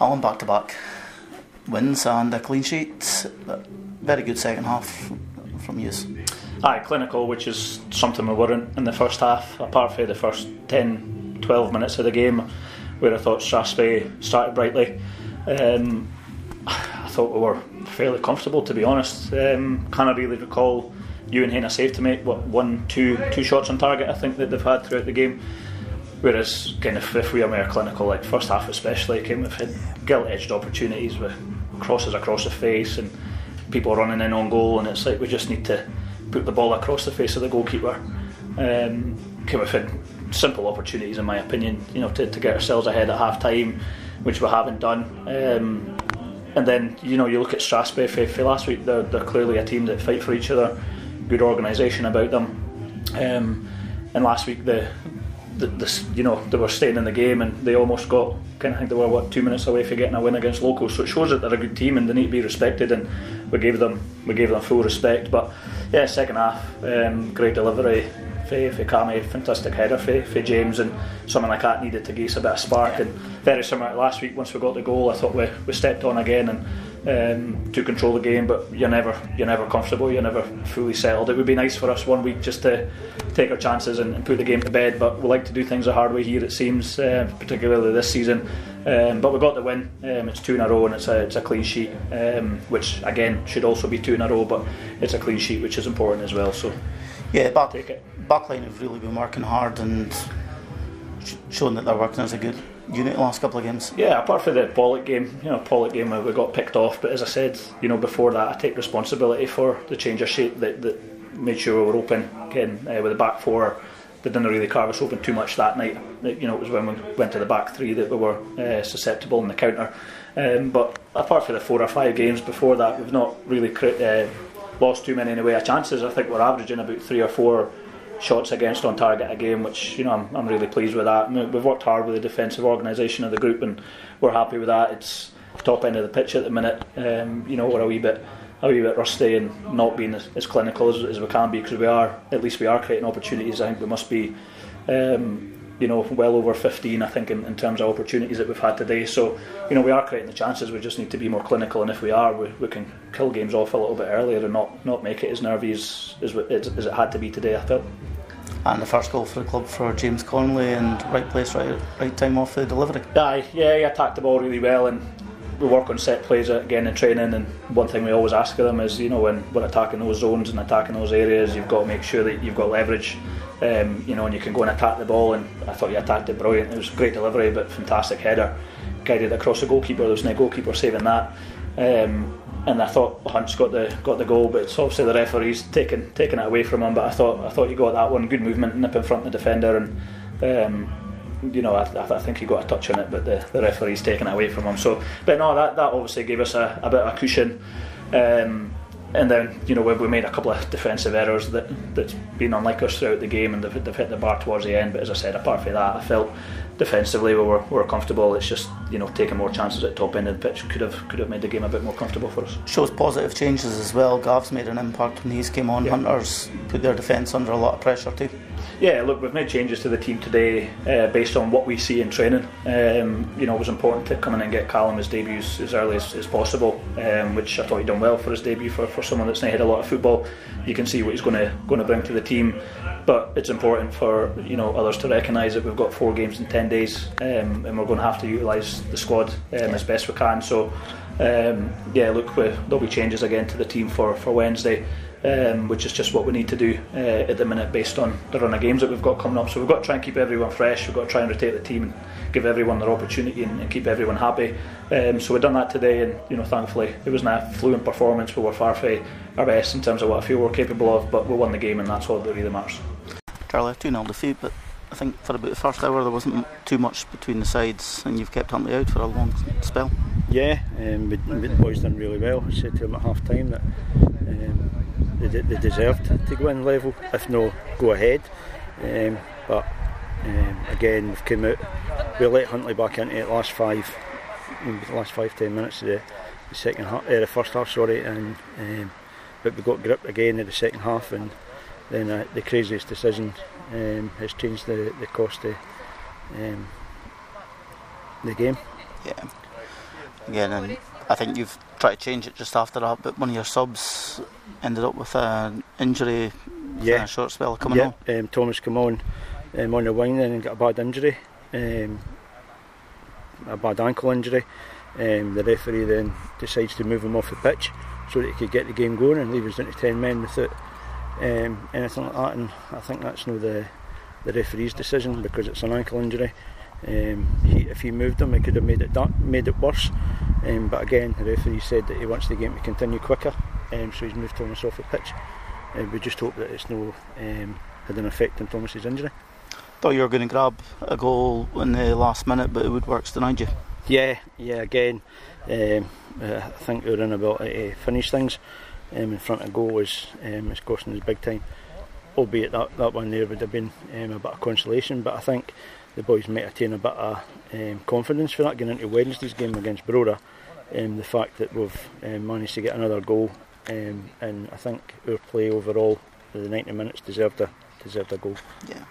Alan back to back wins and a clean sheet. Very good second half from you. Aye, clinical, which is something we weren't in the first half, apart from the first 10, 12 minutes of the game, where I thought Strathspey started brightly. Um, I thought we were fairly comfortable, to be honest. Um, can I really recall Ewan Hain a save to make? What one, two, two shots on target? I think that they've had throughout the game. Whereas, kind of, if we are more clinical, like first half especially, came with gilt-edged opportunities with crosses across the face and people running in on goal, and it's like we just need to put the ball across the face of the goalkeeper. Um, came with simple opportunities, in my opinion, you know, to, to get ourselves ahead at half time, which we haven't done. Um, and then, you know, you look at Strathspey for last week, they're, they're clearly a team that fight for each other, good organisation about them. Um, and last week, the, the, the, you know, they were staying in the game and they almost got, kind of think they were, what, two minutes away from getting a win against Locals. So it shows that they're a good team and they need to be respected and we gave them, we gave them full respect. But yeah, second half, um, great delivery for, for Cammy, fantastic header for, for James, and something like that needed to give us a bit of spark. And very similar to last week, once we got the goal, I thought we, we stepped on again and um, to control the game. But you're never you're never comfortable, you're never fully settled. It would be nice for us one week just to take our chances and, and put the game to bed. But we like to do things the hard way here, it seems, uh, particularly this season. Um, but we got the win. Um, it's two in a row and it's a, it's a clean sheet, um, which again should also be two in a row, but it's a clean sheet, which is important as well. So yeah, back, take it. backline have really been working hard and showing that they're working as a good unit last couple of games. Yeah, apart from the Pollock game, you know, Pollock game we got picked off, but as I said, you know, before that, I take responsibility for the change of shape that, that made sure we were open again uh, with the back four. They didn't really carve us open too much that night. You know, it was when we went to the back three that we were uh, susceptible in the counter. Um, but apart from the four or five games before that, we've not really uh, lost too many in the way of chances. I think we're averaging about three or four shots against on target a game, which you know I'm, I'm really pleased with that. we've worked hard with the defensive organisation of the group, and we're happy with that. It's top end of the pitch at the minute. Um, you know we're a wee bit a wee bit rusty and not being as, as clinical as, as, we can be because we are at least we are creating opportunities. I think we must be. Um, you know, well over 15, I think, in, in, terms of opportunities that we've had today. So, you know, we are creating the chances. We just need to be more clinical, and if we are, we, we can kill games off a little bit earlier and not, not make it as nervy as, as, as it had to be today. I felt. And the first goal for the club for James Connolly and right place, right, right time off the delivery. Aye, yeah, he attacked the ball really well, and we work on set plays again in training. And one thing we always ask of them is, you know, when we're attacking those zones and attacking those areas, you've got to make sure that you've got leverage um, you know, and you can go and attack the ball. And I thought you attacked it brilliant. It was great delivery, but fantastic header, guided across the goalkeeper. There was no goalkeeper saving that. Um, and I thought Hunt's got the got the goal, but it's obviously the referee's taken taken it away from him. But I thought I thought you got that one, good movement, nip in front of the defender, and um, you know I, I, think he got a touch on it, but the, the referee's taken it away from him. So, but no, that that obviously gave us a, a bit of a cushion. Um, and then you know we made a couple of defensive errors that that's been unlike us throughout the game, and they've, they've, hit the bar towards the end. But as I said, apart from that, I felt defensively we were, we were comfortable. It's just you know taking more chances at top end of the pitch could have could have made the game a bit more comfortable for us. Shows positive changes as well. Gav's made an impact when he's came on. Yeah. Hunters put their defence under a lot of pressure too. Yeah, look, we've made changes to the team today uh, based on what we see in training. Um, you know, it was important to come in and get Callum his debut as early as, as possible, um, which I thought he'd done well for his debut for, for someone that's not had a lot of football. You can see what he's going to going to bring to the team, but it's important for you know others to recognise that we've got four games in ten days, um, and we're going to have to utilise the squad um, as best we can. So. Um, yeah, look, there'll be changes again to the team for, for Wednesday um, which is just what we need to do uh, at the minute based on the run of games that we've got coming up. So we've got to try and keep everyone fresh. We've got to try and rotate the team and give everyone their opportunity and, and keep everyone happy. Um, so we've done that today, and you know, thankfully it wasn't a fluent performance. We were far from our best in terms of what I feel we're capable of, but we won the game, and that's all that really matters. Charlie, 2 0 defeat, but I think for about the first hour there wasn't too much between the sides, and you've kept Huntly out for a long spell. Yeah, um, we, the boys done really well. I said to them at half time that um, they, they deserved to go in level, if no go ahead. Um, but um, again, we've come out. We let Huntly back into it last five, the last five ten minutes of the, the second half, uh, the first half. Sorry, and um, but we got grip again in the second half, and then uh, the craziest decision um, has changed the the cost of um, the game. Yeah. Again, and I think you've tried to change it just after that, but one of your subs ended up with an injury Yeah. a short spell coming yeah, on. Um, Thomas come on um, on the wing and got a bad injury, um, a bad ankle injury. Um, the referee then decides to move him off the pitch so that he could get the game going and leave us into 10 men without um, anything like that. And I think that's no the, the referee's decision because it's an ankle injury. Um, he, if he moved him, it could have made it made it worse. Um, but again, the referee said that he wants the game to continue quicker, um, so he's moved Thomas off the pitch. Uh, we just hope that it's no um, had an effect on Thomas's injury. Thought you were going to grab a goal in the last minute, but Woodworks denied you. Yeah, yeah. Again, um, uh, I think our inability to finish things um, in front of goal was um, is costing us big time. Albeit that, that one there would have been um, a bit of consolation, but I think the boys might attain a bit of um, confidence for that going into Wednesday's game against Brora. Um, the fact that we've um, managed to get another goal, um, and I think our play overall, the 90 minutes deserved a deserved a goal. Yeah.